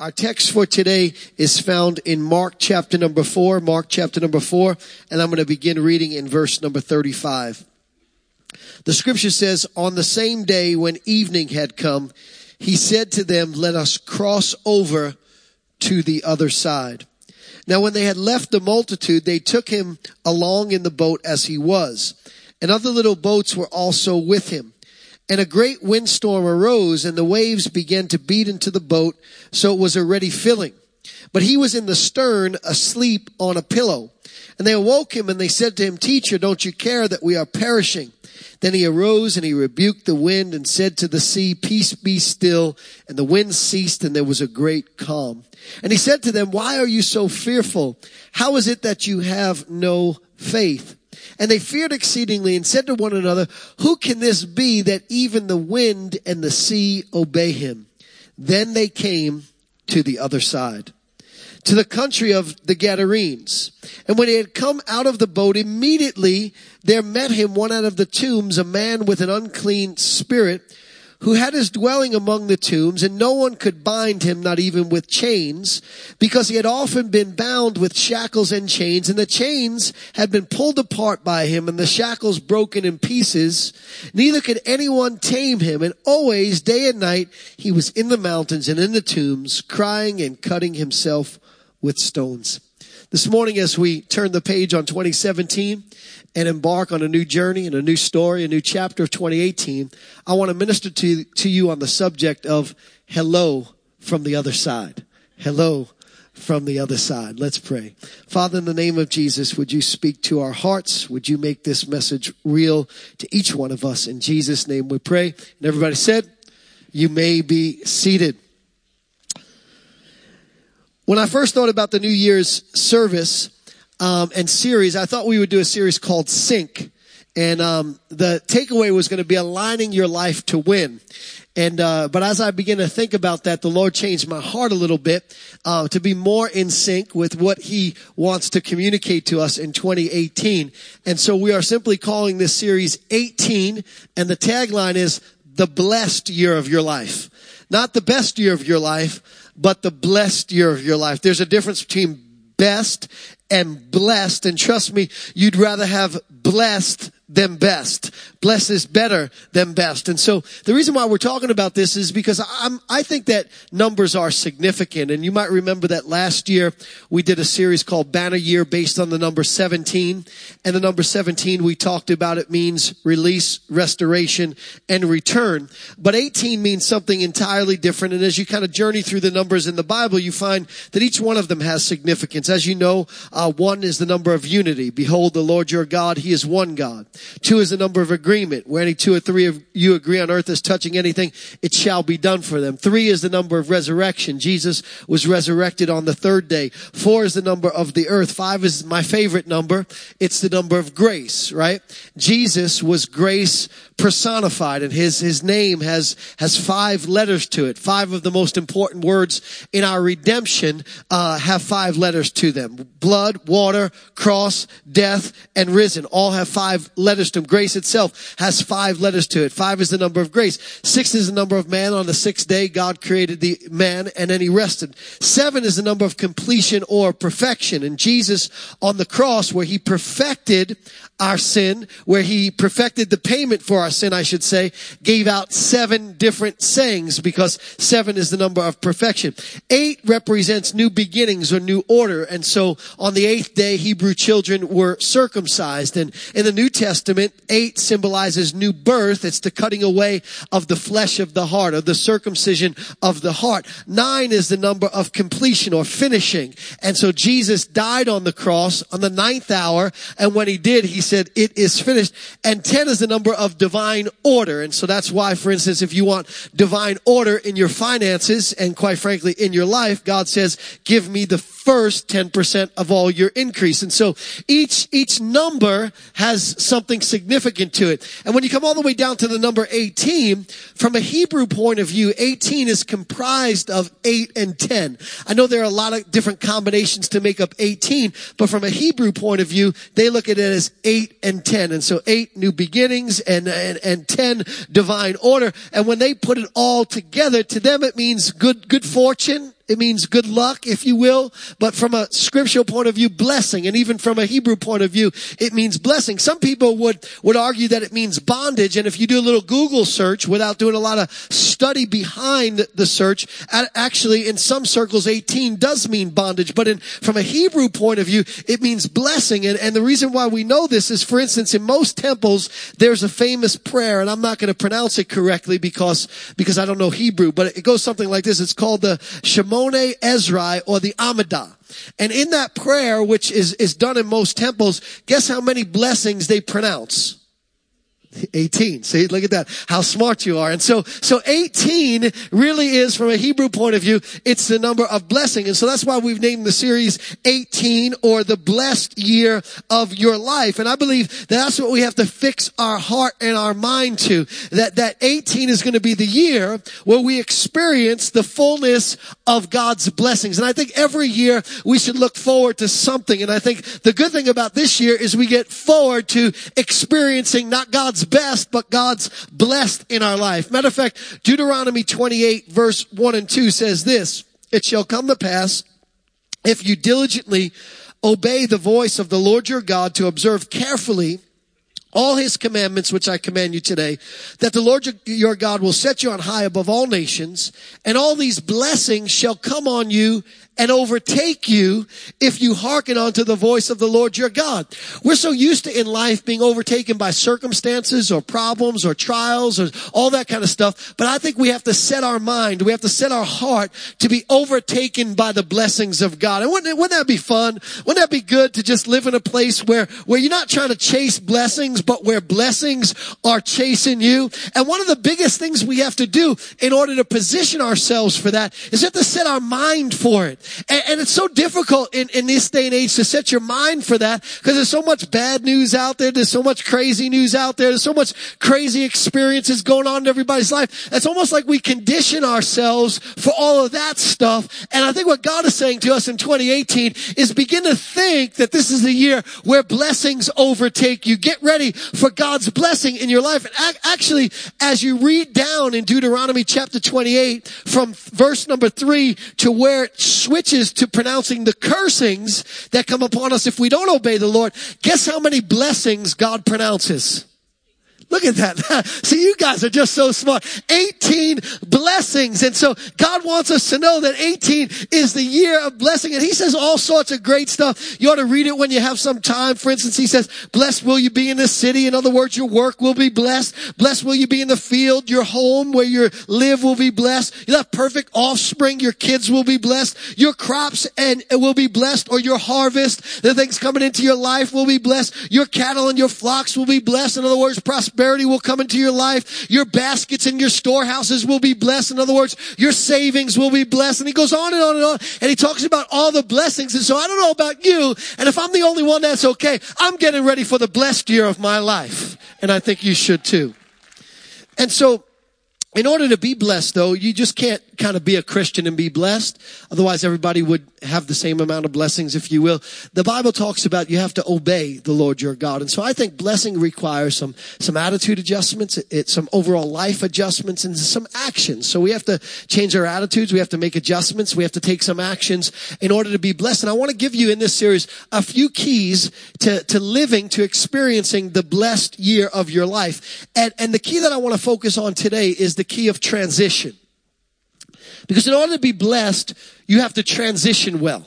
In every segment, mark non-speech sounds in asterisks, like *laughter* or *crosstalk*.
Our text for today is found in Mark chapter number four, Mark chapter number four, and I'm going to begin reading in verse number 35. The scripture says, on the same day when evening had come, he said to them, let us cross over to the other side. Now when they had left the multitude, they took him along in the boat as he was, and other little boats were also with him. And a great windstorm arose and the waves began to beat into the boat so it was already filling. But he was in the stern asleep on a pillow. And they awoke him and they said to him, teacher, don't you care that we are perishing? Then he arose and he rebuked the wind and said to the sea, peace be still. And the wind ceased and there was a great calm. And he said to them, why are you so fearful? How is it that you have no faith? And they feared exceedingly and said to one another, who can this be that even the wind and the sea obey him? Then they came to the other side, to the country of the Gadarenes. And when he had come out of the boat, immediately there met him one out of the tombs, a man with an unclean spirit, who had his dwelling among the tombs, and no one could bind him, not even with chains, because he had often been bound with shackles and chains, and the chains had been pulled apart by him, and the shackles broken in pieces. Neither could anyone tame him, and always, day and night, he was in the mountains and in the tombs, crying and cutting himself with stones. This morning, as we turn the page on 2017 and embark on a new journey and a new story, a new chapter of 2018, I want to minister to, to you on the subject of hello from the other side. Hello from the other side. Let's pray. Father, in the name of Jesus, would you speak to our hearts? Would you make this message real to each one of us? In Jesus' name we pray. And everybody said, you may be seated. When I first thought about the New Year's service, um, and series, I thought we would do a series called Sync. And um, the takeaway was going to be aligning your life to win. And uh, but as I began to think about that, the Lord changed my heart a little bit uh, to be more in sync with what He wants to communicate to us in 2018. And so we are simply calling this series 18, and the tagline is the blessed year of your life, not the best year of your life, but the blessed year of your life. There's a difference between best and blessed. And trust me, you'd rather have blessed than best. Blessed is better than best. And so the reason why we're talking about this is because I'm, I think that numbers are significant. And you might remember that last year we did a series called Banner Year based on the number 17. And the number 17 we talked about it means release, restoration, and return. But 18 means something entirely different. And as you kind of journey through the numbers in the Bible, you find that each one of them has significance. As you know, uh, one is the number of unity. Behold, the Lord your God, He is one God. Two is the number of agreement. Where any two or three of you agree on earth as touching anything, it shall be done for them. Three is the number of resurrection. Jesus was resurrected on the third day. Four is the number of the earth. Five is my favorite number. It's the number of grace, right? Jesus was grace personified and his, his name has, has five letters to it. Five of the most important words in our redemption, uh, have five letters to them. Blood, water, cross, death, and risen all have five letters to them. Grace itself has five letters to it. Five is the number of grace. Six is the number of man. On the sixth day, God created the man and then he rested. Seven is the number of completion or perfection. And Jesus on the cross where he perfected our sin, where he perfected the payment for our sin, I should say, gave out seven different sayings because seven is the number of perfection. Eight represents new beginnings or new order. And so on the eighth day, Hebrew children were circumcised. And in the New Testament, eight symbolizes new birth. It's the cutting away of the flesh of the heart, of the circumcision of the heart. Nine is the number of completion or finishing. And so Jesus died on the cross on the ninth hour. And when he did, he said, it is finished. And 10 is the number of divine order. And so that's why, for instance, if you want divine order in your finances and quite frankly in your life, God says, give me the first 10% of all your increase. And so each, each number has something significant to it. And when you come all the way down to the number 18, from a Hebrew point of view, 18 is comprised of 8 and 10. I know there are a lot of different combinations to make up 18, but from a Hebrew point of view, they look at it as 8 and 10. And so 8 new beginnings and, and, and 10 divine order. And when they put it all together, to them it means good, good fortune It means good luck, if you will. But from a scriptural point of view, blessing. And even from a Hebrew point of view, it means blessing. Some people would, would argue that it means bondage. And if you do a little Google search without doing a lot of study behind the search, actually in some circles, 18 does mean bondage. But in, from a Hebrew point of view, it means blessing. And, and the reason why we know this is, for instance, in most temples, there's a famous prayer, and I'm not going to pronounce it correctly because, because I don't know Hebrew, but it goes something like this. It's called the Shemoneh Esrei or the Amidah. And in that prayer, which is, is done in most temples, guess how many blessings they pronounce? 18. See, look at that. How smart you are. And so, so 18 really is from a Hebrew point of view, it's the number of blessing. And so that's why we've named the series 18 or the blessed year of your life. And I believe that's what we have to fix our heart and our mind to. That, that 18 is going to be the year where we experience the fullness of God's blessings. And I think every year we should look forward to something. And I think the good thing about this year is we get forward to experiencing not God's best, but God's blessed in our life. Matter of fact, Deuteronomy 28 verse 1 and 2 says this, it shall come to pass if you diligently obey the voice of the Lord your God to observe carefully all his commandments, which I command you today, that the Lord your God will set you on high above all nations, and all these blessings shall come on you and overtake you if you hearken unto the voice of the Lord your God. We're so used to in life being overtaken by circumstances or problems or trials or all that kind of stuff. But I think we have to set our mind, we have to set our heart to be overtaken by the blessings of God. And wouldn't, wouldn't that be fun? Wouldn't that be good to just live in a place where, where you're not trying to chase blessings, but where blessings are chasing you? And one of the biggest things we have to do in order to position ourselves for that is we have to set our mind for it. And, and it's so difficult in, in this day and age to set your mind for that because there's so much bad news out there. There's so much crazy news out there. There's so much crazy experiences going on in everybody's life. It's almost like we condition ourselves for all of that stuff. And I think what God is saying to us in 2018 is begin to think that this is the year where blessings overtake you. Get ready for God's blessing in your life. And actually, as you read down in Deuteronomy chapter 28 from verse number three to where it switches to pronouncing the cursings that come upon us if we don't obey the Lord, guess how many blessings God pronounces? Look at that. *laughs* See, you guys are just so smart. 18 blessings. And so God wants us to know that 18 is the year of blessing. And he says all sorts of great stuff. You ought to read it when you have some time. For instance, he says, blessed will you be in the city. In other words, your work will be blessed. Blessed will you be in the field. Your home where you live will be blessed. You'll have perfect offspring. Your kids will be blessed. Your crops and uh, will be blessed or your harvest. The things coming into your life will be blessed. Your cattle and your flocks will be blessed. In other words, prosperity prosperity will come into your life. Your baskets and your storehouses will be blessed. In other words, your savings will be blessed. And he goes on and on and on. And he talks about all the blessings. And so I don't know about you. And if I'm the only one, that's okay. I'm getting ready for the blessed year of my life. And I think you should too. And so, in order to be blessed though, you just can't kind of be a Christian and be blessed. Otherwise everybody would have the same amount of blessings, if you will. The Bible talks about you have to obey the Lord your God. And so I think blessing requires some, some attitude adjustments, it, some overall life adjustments and some actions. So we have to change our attitudes. We have to make adjustments. We have to take some actions in order to be blessed. And I want to give you in this series a few keys to, to living, to experiencing the blessed year of your life. And, and the key that I want to focus on today is the key of transition. Because in order to be blessed, you have to transition well.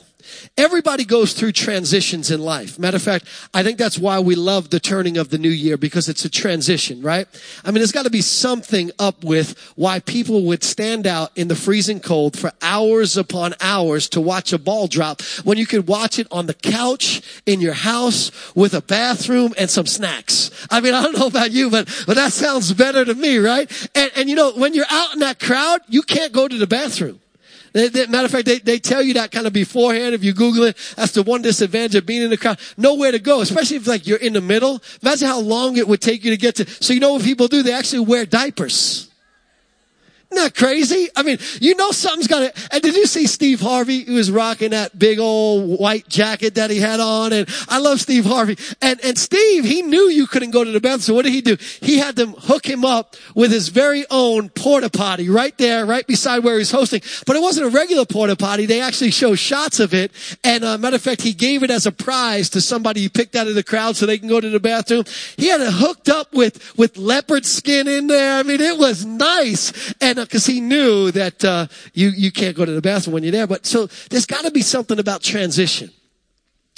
Everybody goes through transitions in life. Matter of fact, I think that's why we love the turning of the new year because it's a transition, right? I mean, there's got to be something up with why people would stand out in the freezing cold for hours upon hours to watch a ball drop when you could watch it on the couch in your house with a bathroom and some snacks. I mean, I don't know about you, but, but that sounds better to me, right? And, and you know, when you're out in that crowd, you can't go to the bathroom. They, they, matter of fact, they, they tell you that kind of beforehand. If you Google it, that's the one disadvantage of being in the crowd. Nowhere to go, especially if like you're in the middle. Imagine how long it would take you to get to. So you know what people do? They actually wear diapers. That crazy? I mean, you know something's gonna, and did you see Steve Harvey He was rocking that big old white jacket that he had on? And I love Steve Harvey. And, and Steve, he knew you couldn't go to the bathroom. So what did he do? He had them hook him up with his very own porta potty right there, right beside where he's hosting. But it wasn't a regular porta potty. They actually show shots of it. And uh, matter of fact, he gave it as a prize to somebody he picked out of the crowd so they can go to the bathroom. He had it hooked up with, with leopard skin in there. I mean, it was nice. And because uh, he knew that uh, you you can't go to the bathroom when you're there. But so there's got to be something about transition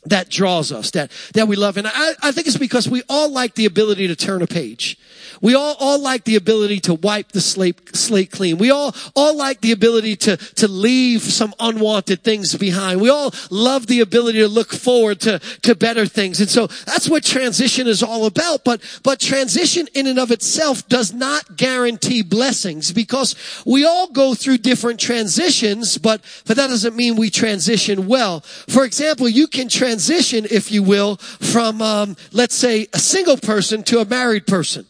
that draws us, that, that we love. And I, I think it's because we all like the ability to turn a page. We all, all like the ability to wipe the slate, slate clean. We all, all like the ability to, to leave some unwanted things behind. We all love the ability to look forward to, to better things. And so that's what transition is all about. But, but transition in and of itself does not guarantee blessings because we all go through different transitions, but, but that doesn't mean we transition well. For example, you can transition, if you will, from, um, let's say a single person to a married person.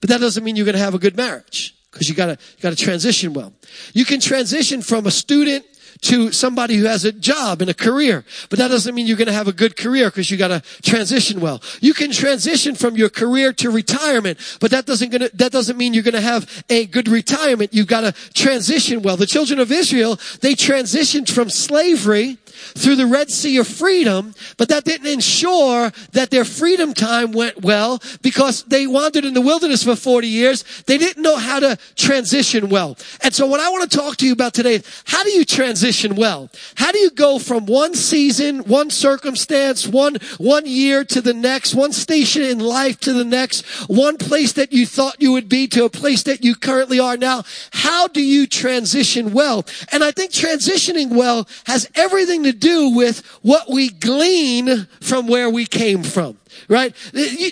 But that doesn't mean you're going to have a good marriage because you got to got to transition well. You can transition from a student to somebody who has a job and a career. But that doesn't mean you're going to have a good career because you got to transition well. You can transition from your career to retirement, but that doesn't gonna, that doesn't mean you're going to have a good retirement. You've got to transition well. The children of Israel, they transitioned from slavery through the Red Sea of freedom, but that didn't ensure that their freedom time went well because they wandered in the wilderness for 40 years. They didn't know how to transition well. And so what I want to talk to you about today how do you transition well? How do you go from one season, one circumstance, one, one year to the next, one station in life to the next, one place that you thought you would be to a place that you currently are now? How do you transition well? And I think transitioning well has everything to do with what we glean from where we came from, right?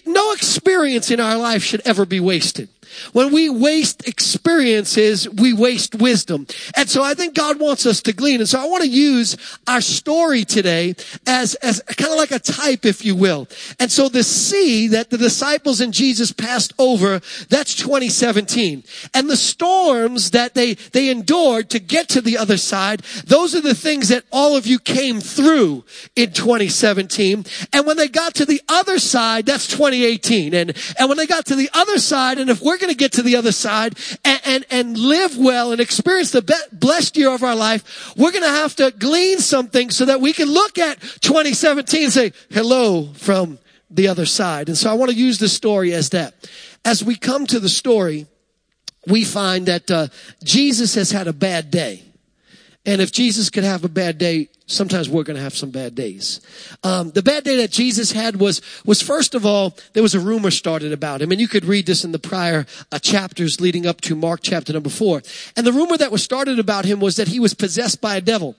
No experience in our life should ever be wasted. When we waste experiences, we waste wisdom. And so I think God wants us to glean. And so I want to use our story today as, as kind of like a type, if you will. And so the sea that the disciples and Jesus passed over, that's 2017. And the storms that they, they endured to get to the other side, those are the things that all of you came through in 2017. And when they got to the other side, that's 2018. And, and when they got to the other side, and if we're going to get to the other side and, and, and live well and experience the blessed year of our life, we're going to have to glean something so that we can look at 2017 and say, hello from the other side. And so I want to use this story as that. As we come to the story, we find that uh, Jesus has had a bad day. And if Jesus could have a bad day, sometimes we're going to have some bad days. Um, the bad day that Jesus had was was first of all there was a rumor started about him, and you could read this in the prior uh, chapters leading up to Mark chapter number four. And the rumor that was started about him was that he was possessed by a devil.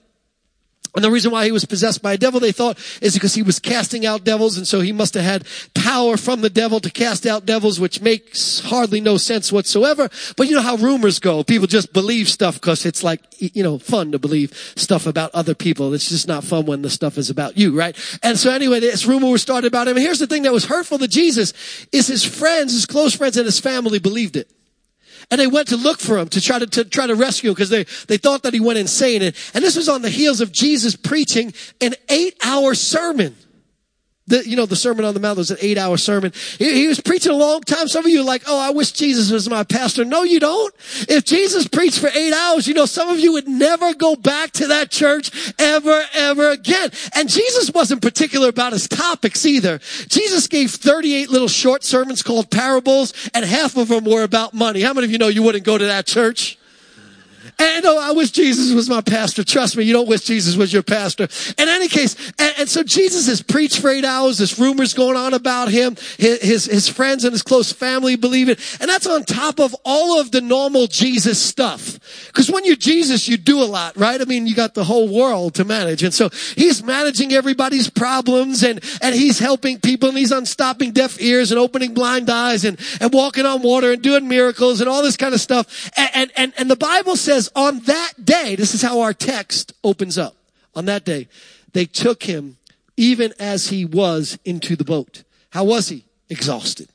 And the reason why he was possessed by a devil, they thought, is because he was casting out devils, and so he must have had power from the devil to cast out devils, which makes hardly no sense whatsoever. But you know how rumors go. People just believe stuff because it's like, you know, fun to believe stuff about other people. It's just not fun when the stuff is about you, right? And so anyway, this rumor was started about him. And here's the thing that was hurtful to Jesus, is his friends, his close friends and his family believed it. And they went to look for him to try to, to try to rescue him because they, they thought that he went insane. And, and this was on the heels of Jesus preaching an eight hour sermon. The, you know, the Sermon on the Mount was an eight hour sermon. He, he, was preaching a long time. Some of you are like, oh, I wish Jesus was my pastor. No, you don't. If Jesus preached for eight hours, you know, some of you would never go back to that church ever, ever again. And Jesus wasn't particular about his topics either. Jesus gave 38 little short sermons called parables, and half of them were about money. How many of you know you wouldn't go to that church? And oh, I wish Jesus was my pastor. Trust me, you don't wish Jesus was your pastor. In any case, and, and so Jesus has preached for eight hours. There's rumors going on about him. His, his, his friends and his close family believe it. And that's on top of all of the normal Jesus stuff. Because when you're Jesus, you do a lot, right? I mean, you got the whole world to manage. And so he's managing everybody's problems and, and he's helping people and he's unstopping deaf ears and opening blind eyes and, and walking on water and doing miracles and all this kind of stuff. And, and, and the Bible says on that day, this is how our text opens up. On that day, they took him even as he was into the boat. How was he? Exhausted.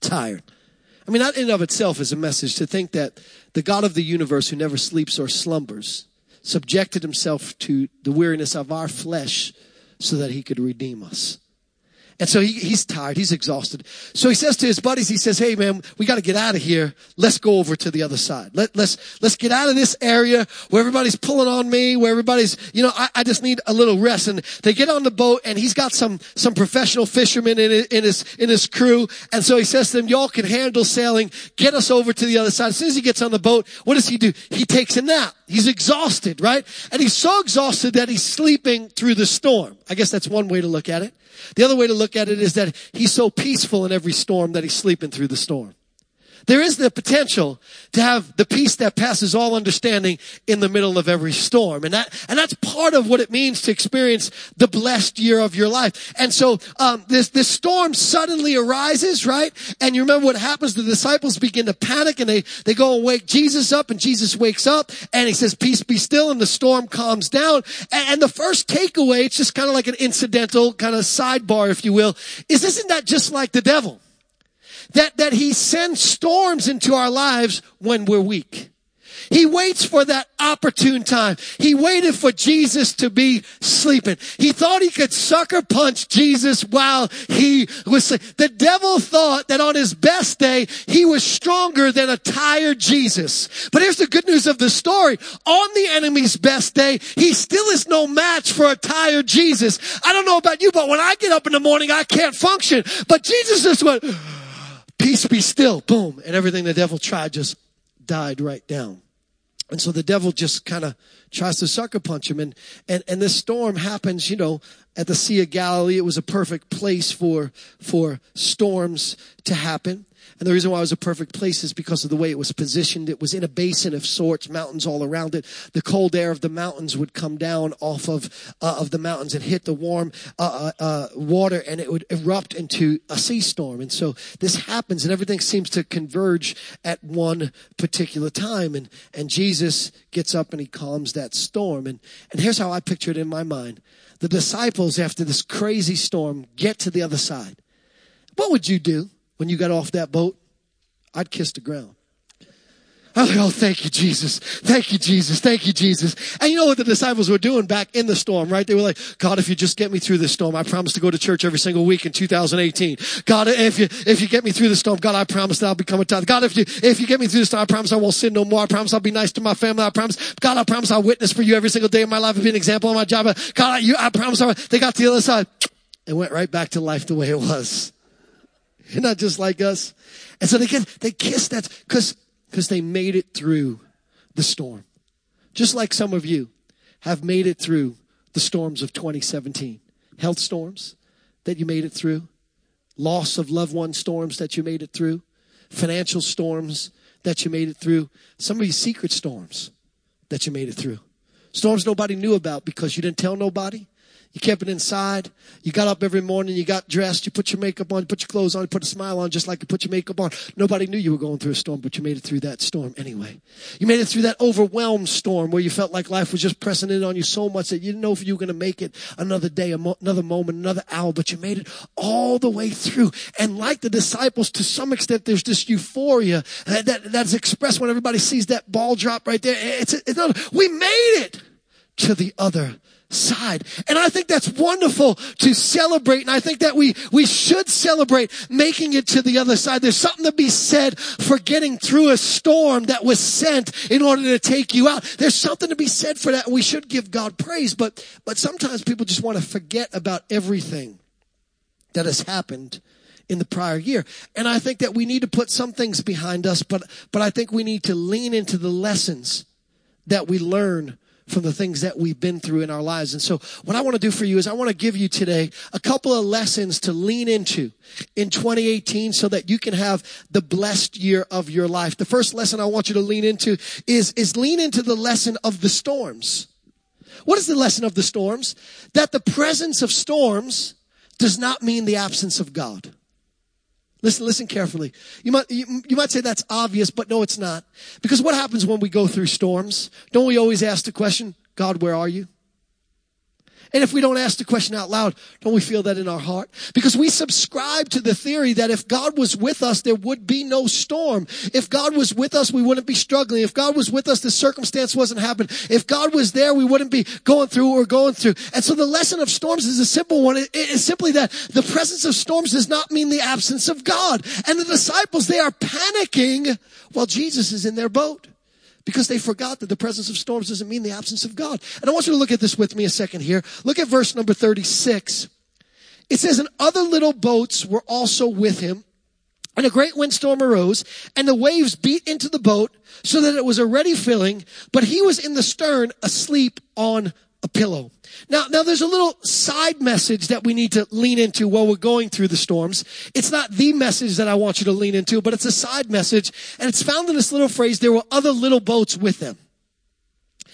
Tired. I mean, that in of itself is a message to think that the God of the universe who never sleeps or slumbers subjected himself to the weariness of our flesh so that he could redeem us. And so he, he's tired. He's exhausted. So he says to his buddies, he says, Hey man, we got to get out of here. Let's go over to the other side. Let, let's, let's get out of this area where everybody's pulling on me, where everybody's, you know, I, I just need a little rest. And they get on the boat and he's got some, some professional fishermen in, in his, in his crew. And so he says to them, y'all can handle sailing. Get us over to the other side. As soon as he gets on the boat, what does he do? He takes a nap. He's exhausted, right? And he's so exhausted that he's sleeping through the storm. I guess that's one way to look at it. The other way to look at it is that he's so peaceful in every storm that he's sleeping through the storm. There is the potential to have the peace that passes all understanding in the middle of every storm. And that, and that's part of what it means to experience the blessed year of your life. And so, um, this, this storm suddenly arises, right? And you remember what happens? The disciples begin to panic and they, they go and wake Jesus up and Jesus wakes up and he says, peace be still and the storm calms down. And, and the first takeaway, it's just kind of like an incidental kind of sidebar, if you will, is isn't that just like the devil? That, that he sends storms into our lives when we're weak. He waits for that opportune time. He waited for Jesus to be sleeping. He thought he could sucker punch Jesus while he was sleeping. The devil thought that on his best day, he was stronger than a tired Jesus. But here's the good news of the story. On the enemy's best day, he still is no match for a tired Jesus. I don't know about you, but when I get up in the morning, I can't function. But Jesus just went, peace be still, boom, and everything the devil tried just died right down. And so the devil just kind of tries to sucker punch him. And, and, and this storm happens, you know, at the Sea of Galilee. It was a perfect place for, for storms to happen. And the reason why it was a perfect place is because of the way it was positioned. It was in a basin of sorts, mountains all around it. The cold air of the mountains would come down off of uh, of the mountains and hit the warm uh, uh, uh, water, and it would erupt into a sea storm. And so this happens, and everything seems to converge at one particular time. And and Jesus gets up and he calms that storm. And and here's how I picture it in my mind: the disciples, after this crazy storm, get to the other side. What would you do? When you got off that boat, I'd kiss the ground. Oh, thank you, Jesus. Thank you, Jesus. Thank you, Jesus. And you know what the disciples were doing back in the storm, right? They were like, God, if you just get me through this storm, I promise to go to church every single week in 2018. God, if you, if you get me through the storm, God, I promise that I'll become a tithe. God, if you, if you get me through the storm, I promise I won't sin no more. I promise I'll be nice to my family. I promise, God, I promise I'll witness for you every single day of my life and be an example on my job. God, I, you, I promise I, they got to the other side and went right back to life the way it was. You're not just like us. And so they get, they kiss that because, because they made it through the storm. Just like some of you have made it through the storms of 2017. Health storms that you made it through. Loss of loved one storms that you made it through. Financial storms that you made it through. Some of you secret storms that you made it through. Storms nobody knew about because you didn't tell nobody. You kept it inside. You got up every morning, you got dressed, you put your makeup on, you put your clothes on, you put a smile on just like you put your makeup on. Nobody knew you were going through a storm, but you made it through that storm anyway. You made it through that overwhelmed storm where you felt like life was just pressing in on you so much that you didn't know if you were going to make it another day, another moment, another hour, but you made it all the way through. And like the disciples, to some extent, there's this euphoria that, that's expressed when everybody sees that ball drop right there. It's, it's, we made it to the other side. And I think that's wonderful to celebrate. And I think that we, we should celebrate making it to the other side. There's something to be said for getting through a storm that was sent in order to take you out. There's something to be said for that. We should give God praise, but, but sometimes people just want to forget about everything that has happened in the prior year. And I think that we need to put some things behind us, but, but I think we need to lean into the lessons that we learn from the things that we've been through in our lives. And so what I want to do for you is I want to give you today a couple of lessons to lean into in 2018 so that you can have the blessed year of your life. The first lesson I want you to lean into is, is lean into the lesson of the storms. What is the lesson of the storms? That the presence of storms does not mean the absence of God. Listen, listen carefully. You might, you, you, might say that's obvious, but no, it's not. Because what happens when we go through storms? Don't we always ask the question, God, where are you? And if we don't ask the question out loud, don't we feel that in our heart? Because we subscribe to the theory that if God was with us, there would be no storm. If God was with us, we wouldn't be struggling. If God was with us, the circumstance wasn't happening. If God was there, we wouldn't be going through we're going through. And so the lesson of storms is a simple one. It is simply that the presence of storms does not mean the absence of God. And the disciples, they are panicking while Jesus is in their boat because they forgot that the presence of storms doesn't mean the absence of God. And I want you to look at this with me a second here. Look at verse number 36. It says, and other little boats were also with him. And a great windstorm arose, and the waves beat into the boat so that it was already filling, but he was in the stern asleep on a pillow. Now, now there's a little side message that we need to lean into while we're going through the storms. It's not the message that I want you to lean into, but it's a side message, and it's found in this little phrase, there were other little boats with them.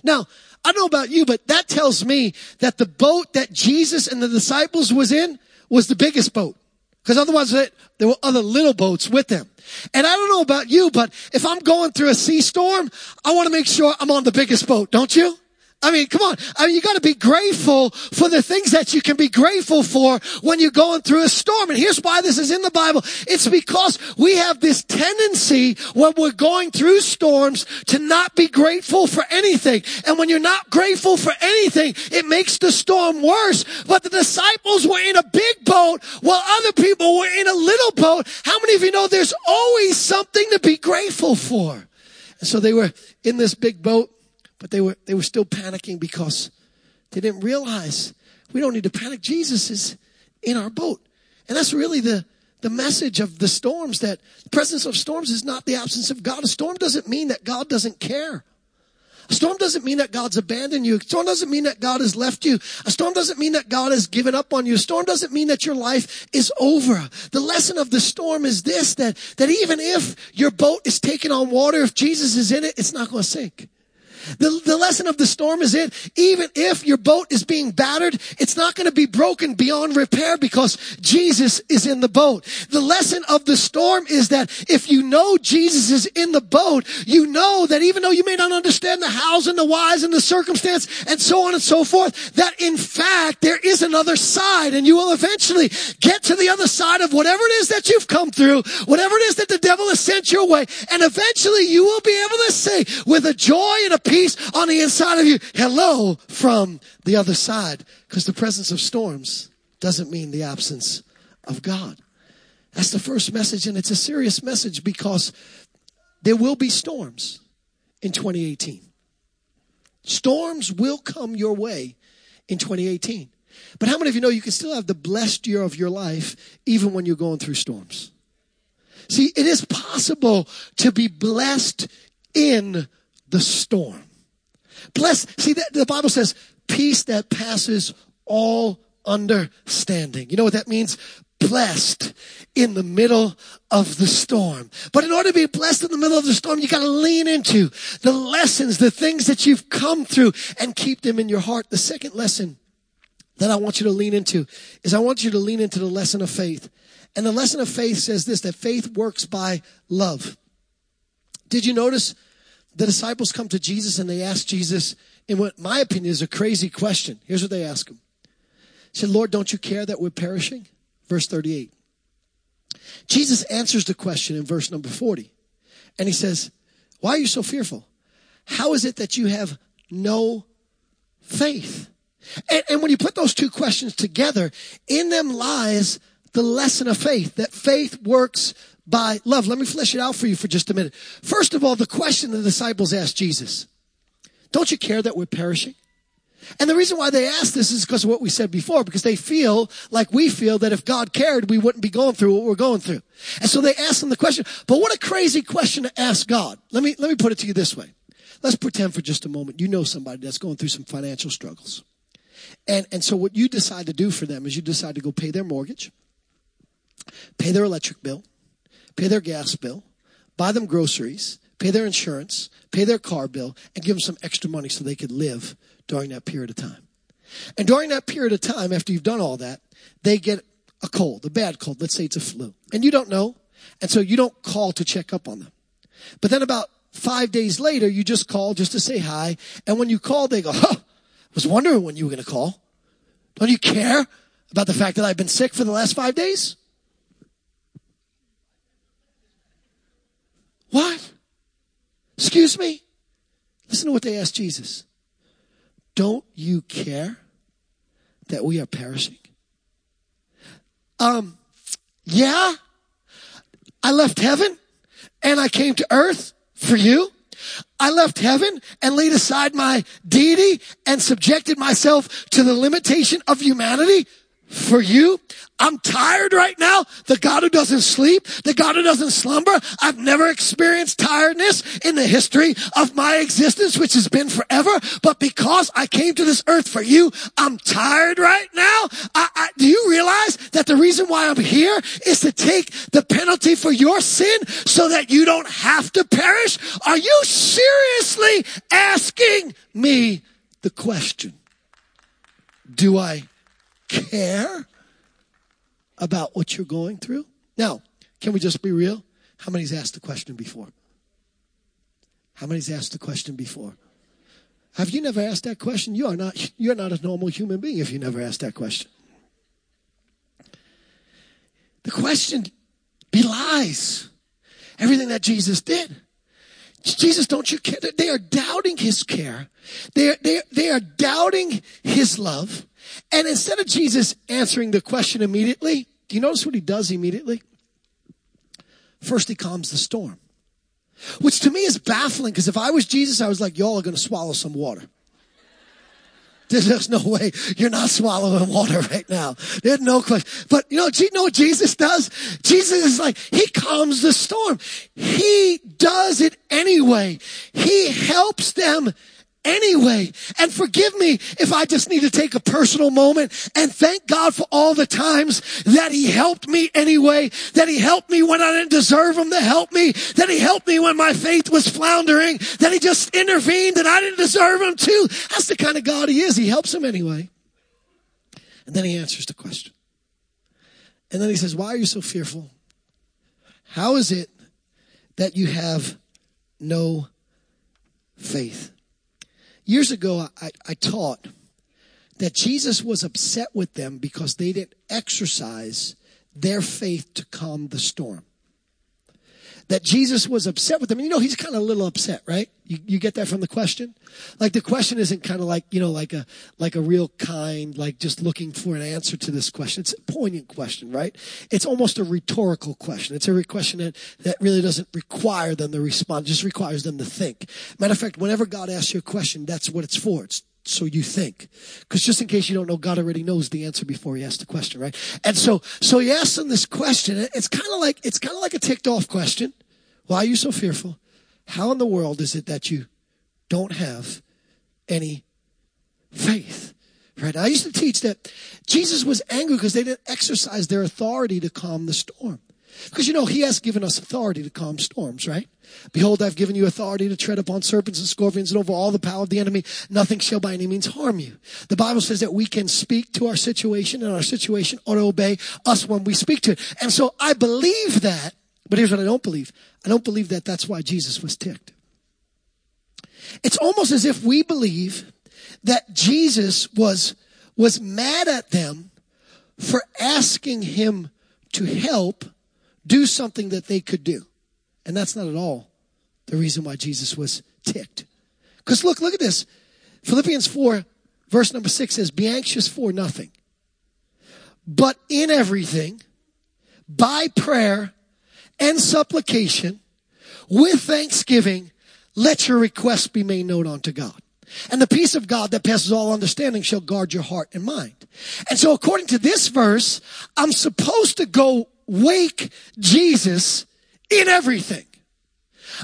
Now, I don't know about you, but that tells me that the boat that Jesus and the disciples was in was the biggest boat. Because otherwise there were other little boats with them. And I don't know about you, but if I'm going through a sea storm, I want to make sure I'm on the biggest boat, don't you? I mean, come on. I mean, you got to be grateful for the things that you can be grateful for when you're going through a storm. And here's why this is in the Bible. It's because we have this tendency when we're going through storms to not be grateful for anything. And when you're not grateful for anything, it makes the storm worse. But the disciples were in a big boat while other people were in a little boat. How many of you know there's always something to be grateful for? And so they were in this big boat but they were, they were still panicking because they didn't realize we don't need to panic. Jesus is in our boat. And that's really the, the message of the storms that the presence of storms is not the absence of God. A storm doesn't mean that God doesn't care. A storm doesn't mean that God's abandoned you. A storm doesn't mean that God has left you. A storm doesn't mean that God has given up on you. A storm doesn't mean that your life is over. The lesson of the storm is this, that, that even if your boat is taken on water, if Jesus is in it, it's not going to sink. The, the lesson of the storm is it, even if your boat is being battered, it's not going to be broken beyond repair because Jesus is in the boat. The lesson of the storm is that if you know Jesus is in the boat, you know that even though you may not understand the hows and the whys and the circumstance and so on and so forth, that in fact there is another side and you will eventually get to the other side of whatever it is that you've come through, whatever it is that the devil has sent your way, and eventually you will be able to say with a joy and a peace on the inside of you. Hello from the other side. Because the presence of storms doesn't mean the absence of God. That's the first message, and it's a serious message because there will be storms in 2018. Storms will come your way in 2018. But how many of you know you can still have the blessed year of your life even when you're going through storms? See, it is possible to be blessed in the storm. Blessed. See, that the Bible says peace that passes all understanding. You know what that means? Blessed in the middle of the storm. But in order to be blessed in the middle of the storm, you gotta lean into the lessons, the things that you've come through and keep them in your heart. The second lesson that I want you to lean into is I want you to lean into the lesson of faith. And the lesson of faith says this, that faith works by love. Did you notice the disciples come to Jesus and they ask Jesus, in what my opinion is a crazy question. Here's what they ask him. He said, Lord, don't you care that we're perishing? Verse 38. Jesus answers the question in verse number 40. And he says, Why are you so fearful? How is it that you have no faith? And, and when you put those two questions together, in them lies the lesson of faith, that faith works by love. Let me flesh it out for you for just a minute. First of all, the question the disciples asked Jesus, don't you care that we're perishing? And the reason why they asked this is because of what we said before, because they feel like we feel that if God cared, we wouldn't be going through what we're going through. And so they ask them the question, but what a crazy question to ask God. Let me, let me put it to you this way. Let's pretend for just a moment you know somebody that's going through some financial struggles. And, and so what you decide to do for them is you decide to go pay their mortgage, pay their electric bill, pay their gas bill, buy them groceries, pay their insurance, pay their car bill, and give them some extra money so they could live during that period of time. And during that period of time, after you've done all that, they get a cold, a bad cold. Let's say it's a flu. And you don't know. And so you don't call to check up on them. But then about five days later, you just call just to say hi. And when you call, they go, huh, I was wondering when you were going to call. Don't you care about the fact that I've been sick for the last five days? What? Excuse me? Listen to what they asked Jesus. Don't you care that we are perishing? Um, yeah, I left heaven and I came to earth for you. I left heaven and laid aside my deity and subjected myself to the limitation of humanity for you. I'm tired right now. The God who doesn't sleep, the God who doesn't slumber. I've never experienced tiredness in the history of my existence, which has been forever. But because I came to this earth for you, I'm tired right now. I, I, do you realize that the reason why I'm here is to take the penalty for your sin so that you don't have to perish? Are you seriously asking me the question? Do I care about what you're going through? Now, can we just be real? How many's asked the question before? How many's asked the question before? Have you never asked that question? You are not you're not a normal human being if you never asked that question. The question belies everything that Jesus did. Jesus, don't you care? They are doubting his care. They are, they, they are doubting his love. And instead of Jesus answering the question immediately, do you notice what he does immediately? First, he calms the storm, which to me is baffling because if I was Jesus, I was like, y'all are going to swallow some water. *laughs* There's no way you're not swallowing water right now. There's no question. But you know, you know what Jesus does? Jesus is like, he calms the storm. He does it anyway. He helps them anyway. And forgive me if I just need to take a personal moment and thank God for all the times that He helped me anyway, that He helped me when I didn't deserve Him to help me, that He helped me when my faith was floundering, that He just intervened and I didn't deserve Him too. That's the kind of God He is. He helps him anyway. And then He answers the question. And then He says, Why are you so fearful? How is it that you have no faith? Years ago, I, I taught that Jesus was upset with them because they didn't exercise their faith to calm the storm. That Jesus was upset with them. And you know, he's kind of a little upset, right? You, you get that from the question? Like the question isn't kind of like, you know, like a, like a real kind, like just looking for an answer to this question. It's a poignant question, right? It's almost a rhetorical question. It's a question that, that really doesn't require them to respond, just requires them to think. Matter of fact, whenever God asks you a question, that's what it's for. It's so you think. Because just in case you don't know, God already knows the answer before he asks the question, right? And so, so he asks them this question. It's kind of like, it's kind of like a ticked off question. Why are you so fearful? How in the world is it that you don't have any faith? Right? I used to teach that Jesus was angry because they didn't exercise their authority to calm the storm. Because you know, he has given us authority to calm storms, right? Behold, I've given you authority to tread upon serpents and scorpions and over all the power of the enemy. Nothing shall by any means harm you. The Bible says that we can speak to our situation and our situation ought to obey us when we speak to it. And so I believe that, but here's what I don't believe. I don't believe that that's why Jesus was ticked. It's almost as if we believe that Jesus was, was mad at them for asking him to help do something that they could do. And that's not at all the reason why Jesus was ticked. Because look, look at this. Philippians 4, verse number 6 says, Be anxious for nothing, but in everything, by prayer and supplication, with thanksgiving, let your requests be made known unto God. And the peace of God that passes all understanding shall guard your heart and mind. And so according to this verse, I'm supposed to go wake Jesus in everything.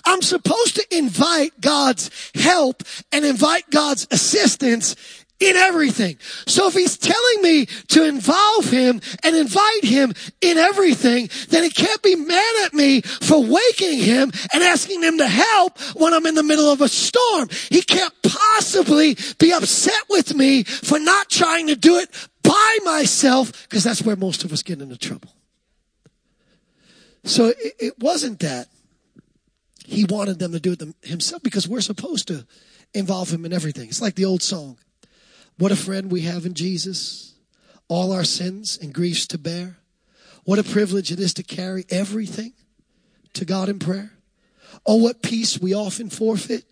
I'm supposed to invite God's help and invite God's assistance in everything. So if he's telling me to involve him and invite him in everything, then he can't be mad at me for waking him and asking him to help when I'm in the middle of a storm. He can't possibly be upset with me for not trying to do it by myself because that's where most of us get into trouble. So it, it wasn't that he wanted them to do it them, himself because we're supposed to involve him in everything. It's like the old song. What a friend we have in Jesus. all our sins and griefs to bear. What a privilege it is to carry everything to God in prayer. Oh, what peace we often forfeit.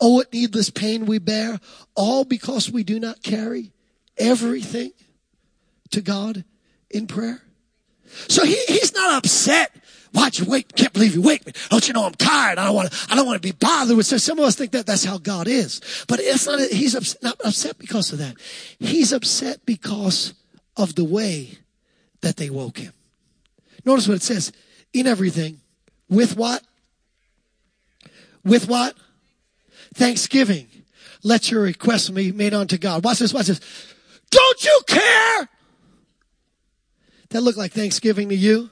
Oh, what needless pain we bear, all because we do not carry everything to God in prayer. So he, he's not upset. You wait? Can't believe you wake me. Don't you know I'm tired? I don't want to, I don't want to be bothered with. So some of us think that that's how God is, but it's not, he's upset, not upset because of that. He's upset because of the way that they woke him. Notice what it says. In everything. With what? With what? Thanksgiving. Let your requests be made unto God. Watch this, watch this. Don't you care? That look like Thanksgiving to you?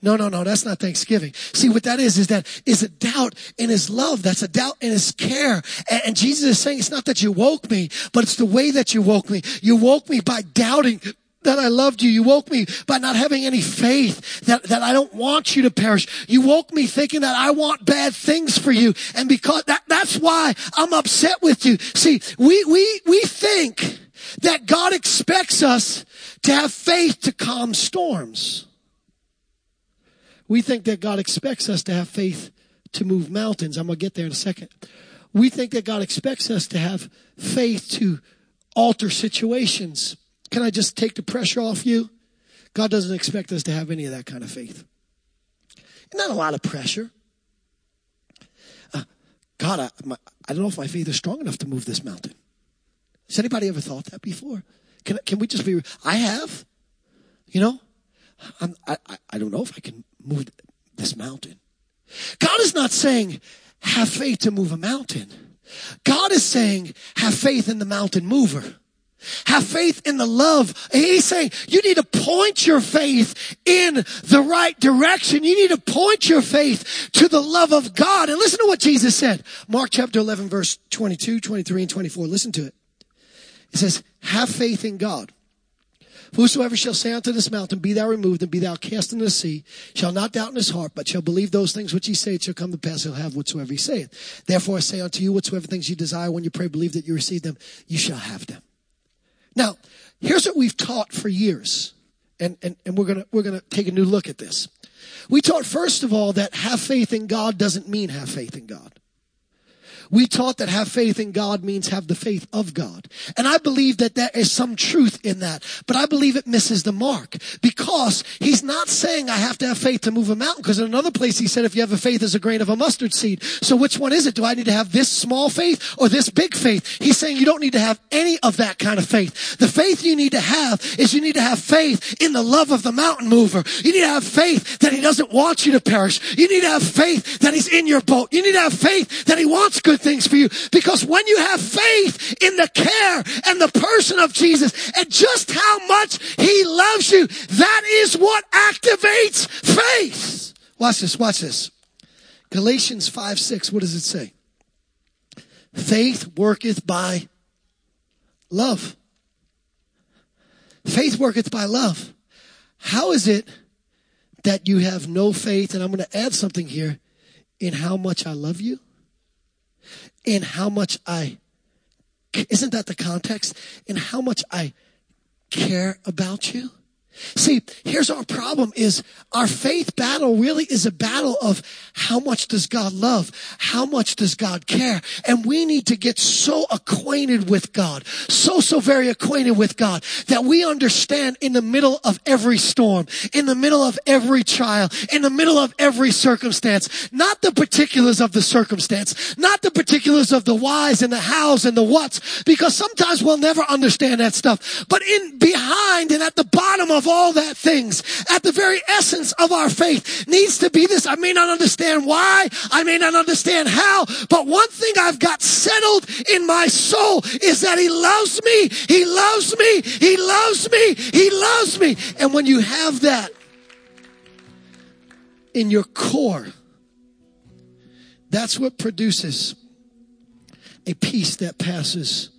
No, no, no, that's not Thanksgiving. See, what that is, is that is a doubt in his love. That's a doubt in his care. And, and, Jesus is saying, it's not that you woke me, but it's the way that you woke me. You woke me by doubting that I loved you. You woke me by not having any faith that, that I don't want you to perish. You woke me thinking that I want bad things for you. And because that, that's why I'm upset with you. See, we, we, we think that God expects us to have faith to calm storms. We think that God expects us to have faith to move mountains. I'm going to get there in a second. We think that God expects us to have faith to alter situations. Can I just take the pressure off you? God doesn't expect us to have any of that kind of faith. Not a lot of pressure. Uh, God, I, my, I don't know if my faith is strong enough to move this mountain. Has anybody ever thought that before? Can, can we just be, I have, you know, I'm, I, I don't know if I can move this mountain. God is not saying have faith to move a mountain. God is saying have faith in the mountain mover. Have faith in the love. He's saying you need to point your faith in the right direction. You need to point your faith to the love of God. And listen to what Jesus said. Mark chapter 11 verse 22, 23, and 24. Listen to it. It says, have faith in God. Whosoever shall say unto this mountain, Be thou removed and be thou cast into the sea, shall not doubt in his heart, but shall believe those things which he saith shall come to pass, he'll have whatsoever he saith. Therefore I say unto you, whatsoever things you desire when you pray, believe that you receive them, you shall have them. Now, here's what we've taught for years, and, and, and we're gonna, we're gonna take a new look at this. We taught, first of all, that have faith in God doesn't mean have faith in God. We taught that have faith in God means have the faith of God. And I believe that there is some truth in that, but I believe it misses the mark because he's not saying I have to have faith to move a mountain because in another place he said if you have a faith as a grain of a mustard seed. So which one is it? Do I need to have this small faith or this big faith? He's saying you don't need to have any of that kind of faith. The faith you need to have is you need to have faith in the love of the mountain mover. You need to have faith that he doesn't want you to perish. You need to have faith that he's in your boat. You need to have faith that he wants good things for you. Because when you have faith in the care and the person of Jesus and just how much he loves you, that is what activates faith. Watch this, watch this. Galatians 5 6, what does it say? Faith worketh by love. Faith worketh by love. How is it that you have no faith? And I'm going to add something here in how much I love you in how much I, isn't that the context? In how much I care about you? See, here's our problem is our faith battle really is a battle of how much does God love? How much does God care? And we need to get so acquainted with God, so, so very acquainted with God that we understand in the middle of every storm, in the middle of every trial, in the middle of every circumstance, not the particulars of the circumstance, not the particulars of the whys and the hows and the whats, because sometimes we'll never understand that stuff. But in behind and at the bottom of all that things at the very essence of our faith needs to be this. I may not understand why. I may not understand how, but one thing I've got settled in my soul is that he loves me. He loves me. He loves me. He loves me. And when you have that in your core, that's what produces a peace that passes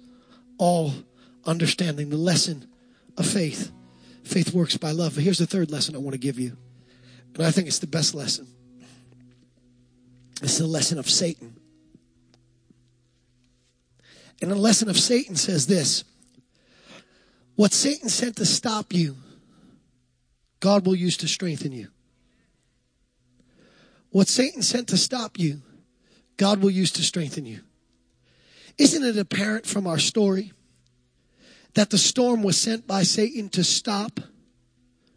all understanding. The lesson of faith. Faith works by love. But here's the third lesson I want to give you. And I think it's the best lesson. It's the lesson of Satan. And the lesson of Satan says this What Satan sent to stop you, God will use to strengthen you. What Satan sent to stop you, God will use to strengthen you. Isn't it apparent from our story that the storm was sent by Satan to stop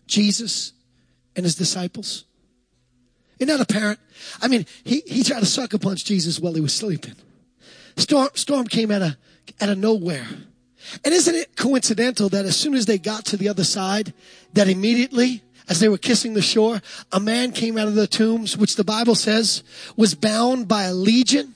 Jesus and his disciples? Isn't that apparent? I mean, he, he tried to sucker punch Jesus while he was sleeping. Storm, storm came out of, out of nowhere. And isn't it coincidental that as soon as they got to the other side, that immediately, as they were kissing the shore, a man came out of the tombs, which the Bible says was bound by a legion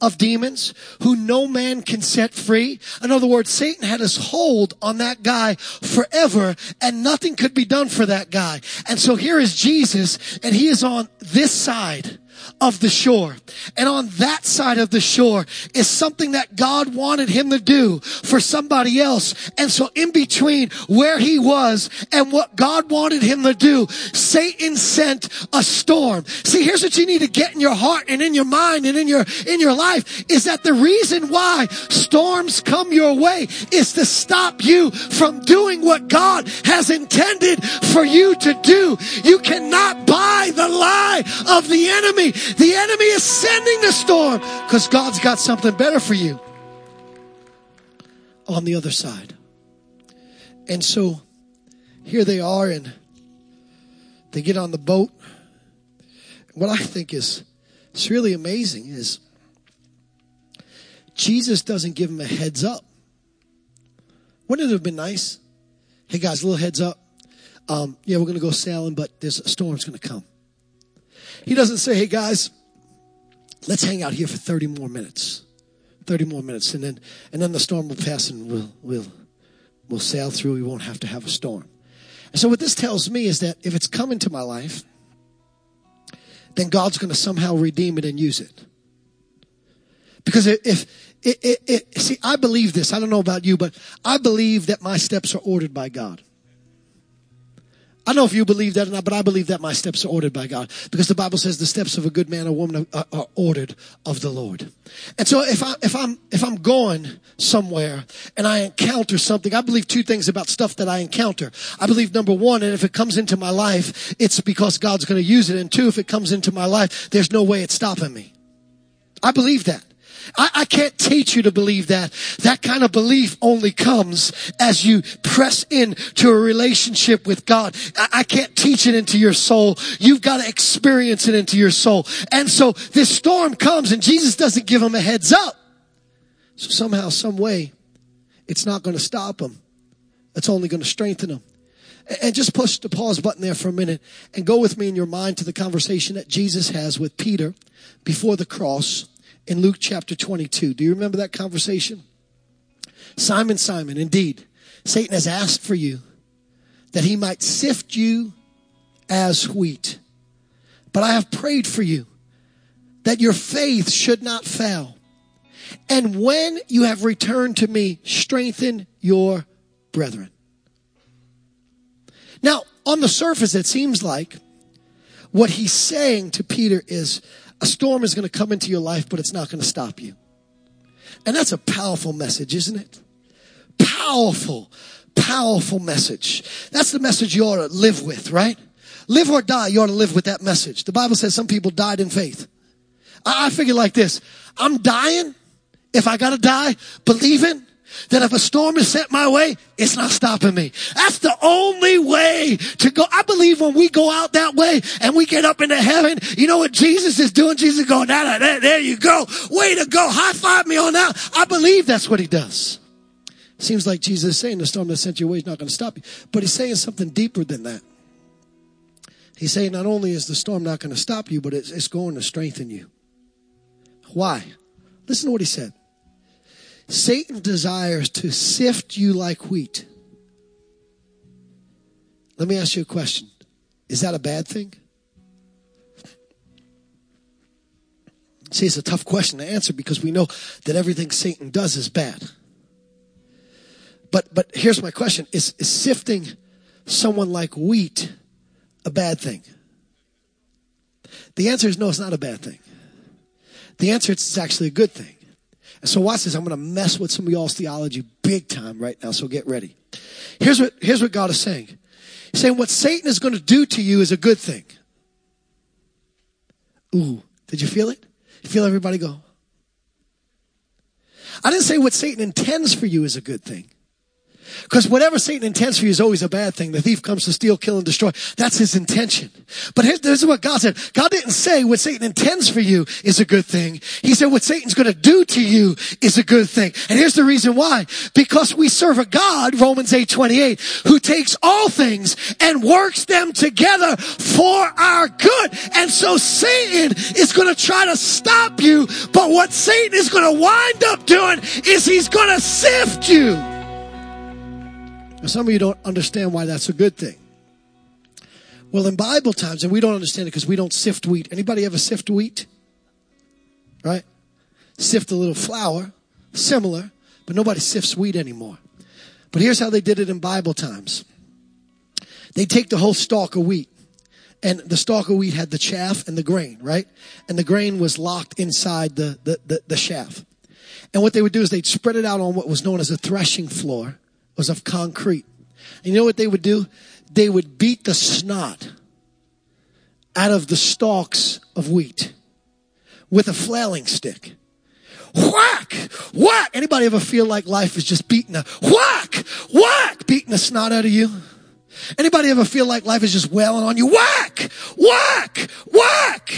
of demons who no man can set free. In other words, Satan had his hold on that guy forever and nothing could be done for that guy. And so here is Jesus and he is on this side of the shore. And on that side of the shore is something that God wanted him to do for somebody else. And so in between where he was and what God wanted him to do, Satan sent a storm. See, here's what you need to get in your heart and in your mind and in your, in your life is that the reason why storms come your way is to stop you from doing what God has intended for you to do. You cannot buy the lie of the enemy. The enemy is sending the storm because God's got something better for you on the other side. And so here they are and they get on the boat. What I think is it's really amazing is Jesus doesn't give them a heads up. Wouldn't it have been nice? Hey guys, a little heads up. Um, yeah, we're going to go sailing, but there's storm's going to come. He doesn't say, hey guys, let's hang out here for 30 more minutes. 30 more minutes and then and then the storm will pass and we'll we'll we'll sail through. We won't have to have a storm. And so what this tells me is that if it's come into my life, then God's going to somehow redeem it and use it. Because if, it, it, see, I believe this. I don't know about you, but I believe that my steps are ordered by God. I don't know if you believe that or not, but I believe that my steps are ordered by God because the Bible says the steps of a good man or woman are, are, ordered of the Lord. And so if I, if I'm, if I'm going somewhere and I encounter something, I believe two things about stuff that I encounter. I believe number one, and if it comes into my life, it's because God's going to use it. And two, if it comes into my life, there's no way it's stopping me. I believe that. I, I, can't teach you to believe that. That kind of belief only comes as you press into a relationship with God. I, I can't teach it into your soul. You've got to experience it into your soul. And so this storm comes and Jesus doesn't give them a heads up. So somehow, some way, it's not going to stop them. It's only going to strengthen them. And just push the pause button there for a minute and go with me in your mind to the conversation that Jesus has with Peter before the cross in Luke chapter 22. Do you remember that conversation? Simon, Simon, indeed, Satan has asked for you that he might sift you as wheat. But I have prayed for you that your faith should not fail. And when you have returned to me, strengthen your brethren. Now, on the surface, it seems like what he's saying to Peter is, a storm is going to come into your life, but it's not going to stop you. And that's a powerful message, isn't it? Powerful, powerful message. That's the message you ought to live with, right? Live or die, you ought to live with that message. The Bible says some people died in faith. I, I figure like this. I'm dying. If I gotta die, believing that if a storm is sent my way, it's not stopping me. That's the only way to go. I believe when we go out that way and we get up into heaven, you know what Jesus is doing? Jesus is going, there, there, there you go. Way to go. High five me on that. I believe that's what he does. Seems like Jesus is saying the storm that sent you away is not going to stop you. But he's saying something deeper than that. He's saying not only is the storm not going to stop you, but it's, it's going to strengthen you. Why? Listen to what he said. Satan desires to sift you like wheat. Let me ask you a question. Is that a bad thing? See, it's a tough question to answer because we know that everything Satan does is bad. But but here's my question. Is, is sifting someone like wheat a bad thing? The answer is no, it's not a bad thing. The answer is it's actually a good thing. And so watch this. I'm going to mess with some of y'all's theology big time right now. So get ready. Here's what, here's what God is saying. He's saying what Satan is going to do to you is a good thing. Ooh, did you feel it? You feel everybody go? I didn't say what Satan intends for you is a good thing. Because whatever Satan intends for you is always a bad thing. The thief comes to steal, kill, and destroy. That's his intention. But here's, this is what God said. God didn't say what Satan intends for you is a good thing. He said what Satan's going to do to you is a good thing. And here's the reason why. Because we serve a God, Romans 8, 28, who takes all things and works them together for our good. And so Satan is going to try to stop you. But what Satan is going to wind up doing is he's going to sift you. Some of you don't understand why that's a good thing. Well, in Bible times, and we don't understand it because we don't sift wheat. Anybody ever sift wheat? Right? Sift a little flour, similar, but nobody sifts wheat anymore. But here's how they did it in Bible times. They take the whole stalk of wheat, and the stalk of wheat had the chaff and the grain, right? And the grain was locked inside the, the, the, the chaff. And what they would do is they'd spread it out on what was known as a threshing floor was of concrete. And you know what they would do? They would beat the snot out of the stalks of wheat with a flailing stick. Whack! Whack! Anybody ever feel like life is just beating a whack! Whack! Beating the snot out of you? Anybody ever feel like life is just wailing on you? Whack! Whack! Whack!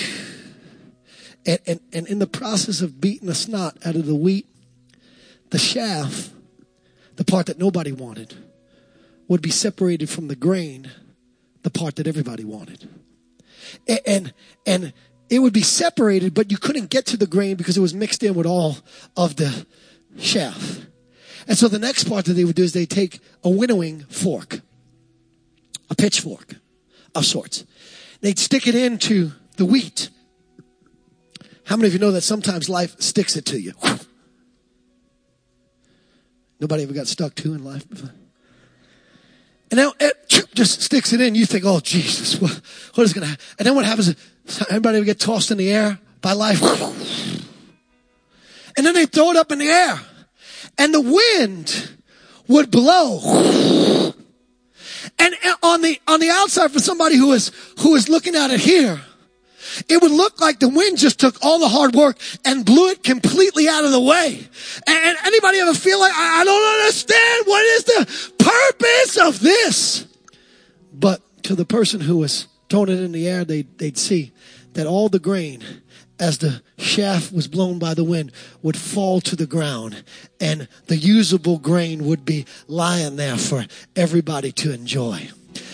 And, and, and in the process of beating the snot out of the wheat, the chaff the part that nobody wanted, would be separated from the grain, the part that everybody wanted. And, and, and it would be separated, but you couldn't get to the grain because it was mixed in with all of the chaff. And so the next part that they would do is they take a winnowing fork, a pitchfork of sorts. They'd stick it into the wheat. How many of you know that sometimes life sticks it to you? Nobody ever got stuck too in life before? And now eh, it just sticks it in. You think, oh, Jesus, what, what is going to happen? And then what happens? Everybody ever get tossed in the air by life? And then they throw it up in the air. And the wind would blow. And eh, on the, on the outside for somebody who is, who is looking at it here, it would look like the wind just took all the hard work and blew it completely out of the way. And anybody ever feel like, I don't understand what is the purpose of this? But to the person who was throwing it in the air, they'd, they'd see that all the grain as the chaff was blown by the wind would fall to the ground and the usable grain would be lying there for everybody to enjoy.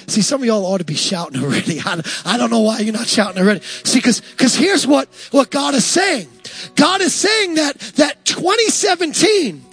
See, some of y'all ought to be shouting *laughs* already. I, I don't know why you're not shouting already. See, cause, cause here's what, what God is saying. God is saying that, that 2017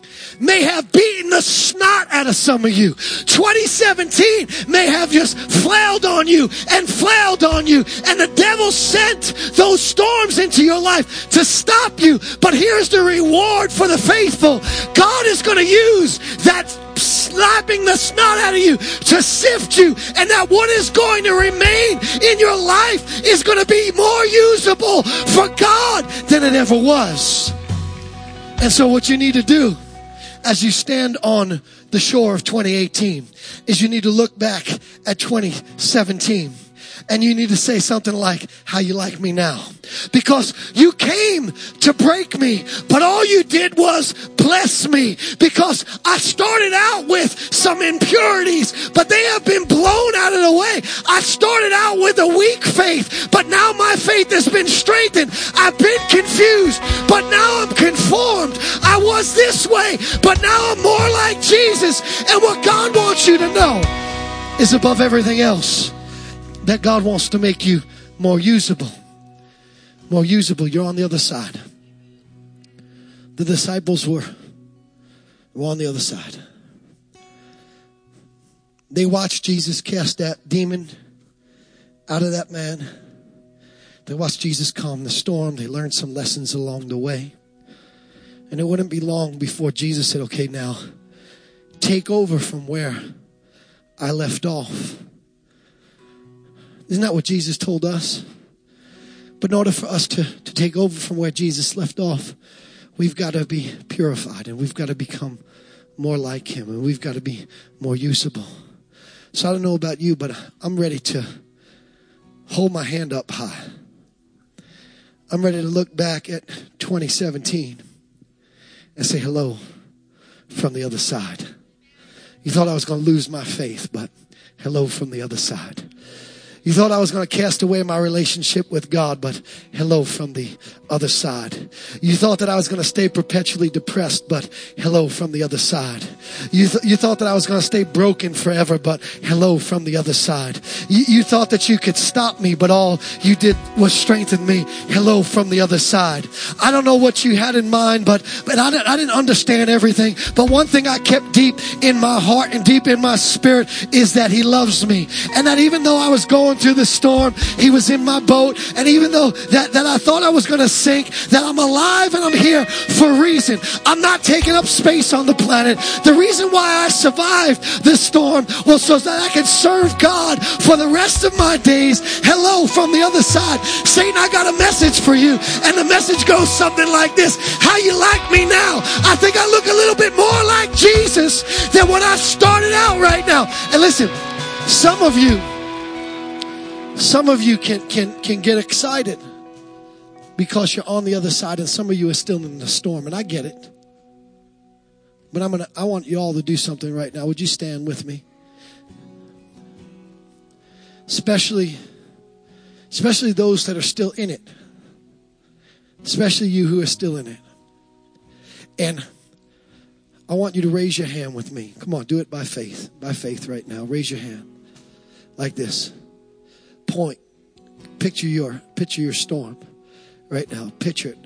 may have beaten the snot out of some of you. 2017 may have just flailed on you and flailed on you. And the devil sent those storms into your life to stop you. But here's the reward for the faithful. God is going to use that slapping the snot out of you to sift you. And that what is going to remain in your life is going to be more usable for God than it ever was. And so what you need to do as you stand on the shore of 2018 is you need to look back at 2017 and you need to say something like, how you like me now. Because you came to break me, but all you did was bless me. Because I started out with some impurities, but they have been blown out of the way. I started out with a weak faith, but now my faith has been strengthened. I've been confused, but now I'm conformed. I was this way, but now I'm more like Jesus. And what God wants you to know is above everything else that God wants to make you more usable. More usable. You're on the other side. The disciples were, were on the other side. They watched Jesus cast that demon out of that man. They watched Jesus calm the storm. They learned some lessons along the way. And it wouldn't be long before Jesus said, okay, now take over from where I left off. Isn't that what Jesus told us? But in order for us to, to take over from where Jesus left off, we've got to be purified and we've got to become more like Him, and we've got to be more usable. So I don't know about you, but I'm ready to hold my hand up high. I'm ready to look back at 2017 and say hello from the other side. You thought I was going to lose my faith, but hello from the other side. You thought I was going to cast away my relationship with God, but hello from the other side. You thought that I was going to stay perpetually depressed, but hello from the other side. You, th- you thought that I was going to stay broken forever, but hello from the other side. You, you thought that you could stop me, but all you did was strengthen me. Hello from the other side. I don't know what you had in mind, but, but I, didn't, I didn't understand everything. But one thing I kept deep in my heart and deep in my spirit is that He loves me. And that even though I was going through the storm, He was in my boat. And even though that, that I thought I was going to sink, that I'm alive and I'm here for a reason. I'm not taking up space on the planet. The reason why I survived this storm was so that I could serve God for the rest of my days. Hello from the other side. Satan, I got a message for you. And the message goes something like this. How you like me now? I think I look a little bit more like Jesus than when I started out right now. And listen, some of you, some of you can, can, can get excited because you're on the other side and some of you are still in the storm and I get it. But I'm to I want you all to do something right now. Would you stand with me? Especially especially those that are still in it. Especially you who are still in it. And I want you to raise your hand with me. Come on, do it by faith. By faith right now. Raise your hand. Like this. Point. Picture your picture your storm right now. Picture it.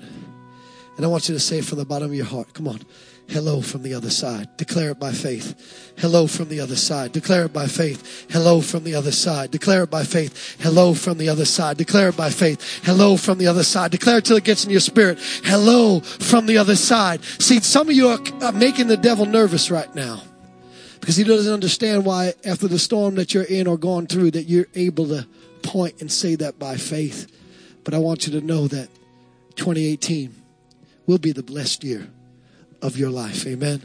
And I want you to say it from the bottom of your heart. Come on. Hello from the other side. Declare it by faith. Hello from the other side. Declare it by faith. Hello from the other side. Declare it by faith. Hello from the other side. Declare it by faith. Hello from the other side. Declare it till it gets in your spirit. Hello from the other side. See, some of you are making the devil nervous right now because he doesn't understand why after the storm that you're in or going through that you're able to point and say that by faith. But I want you to know that 2018 will be the blessed year of your life. Amen.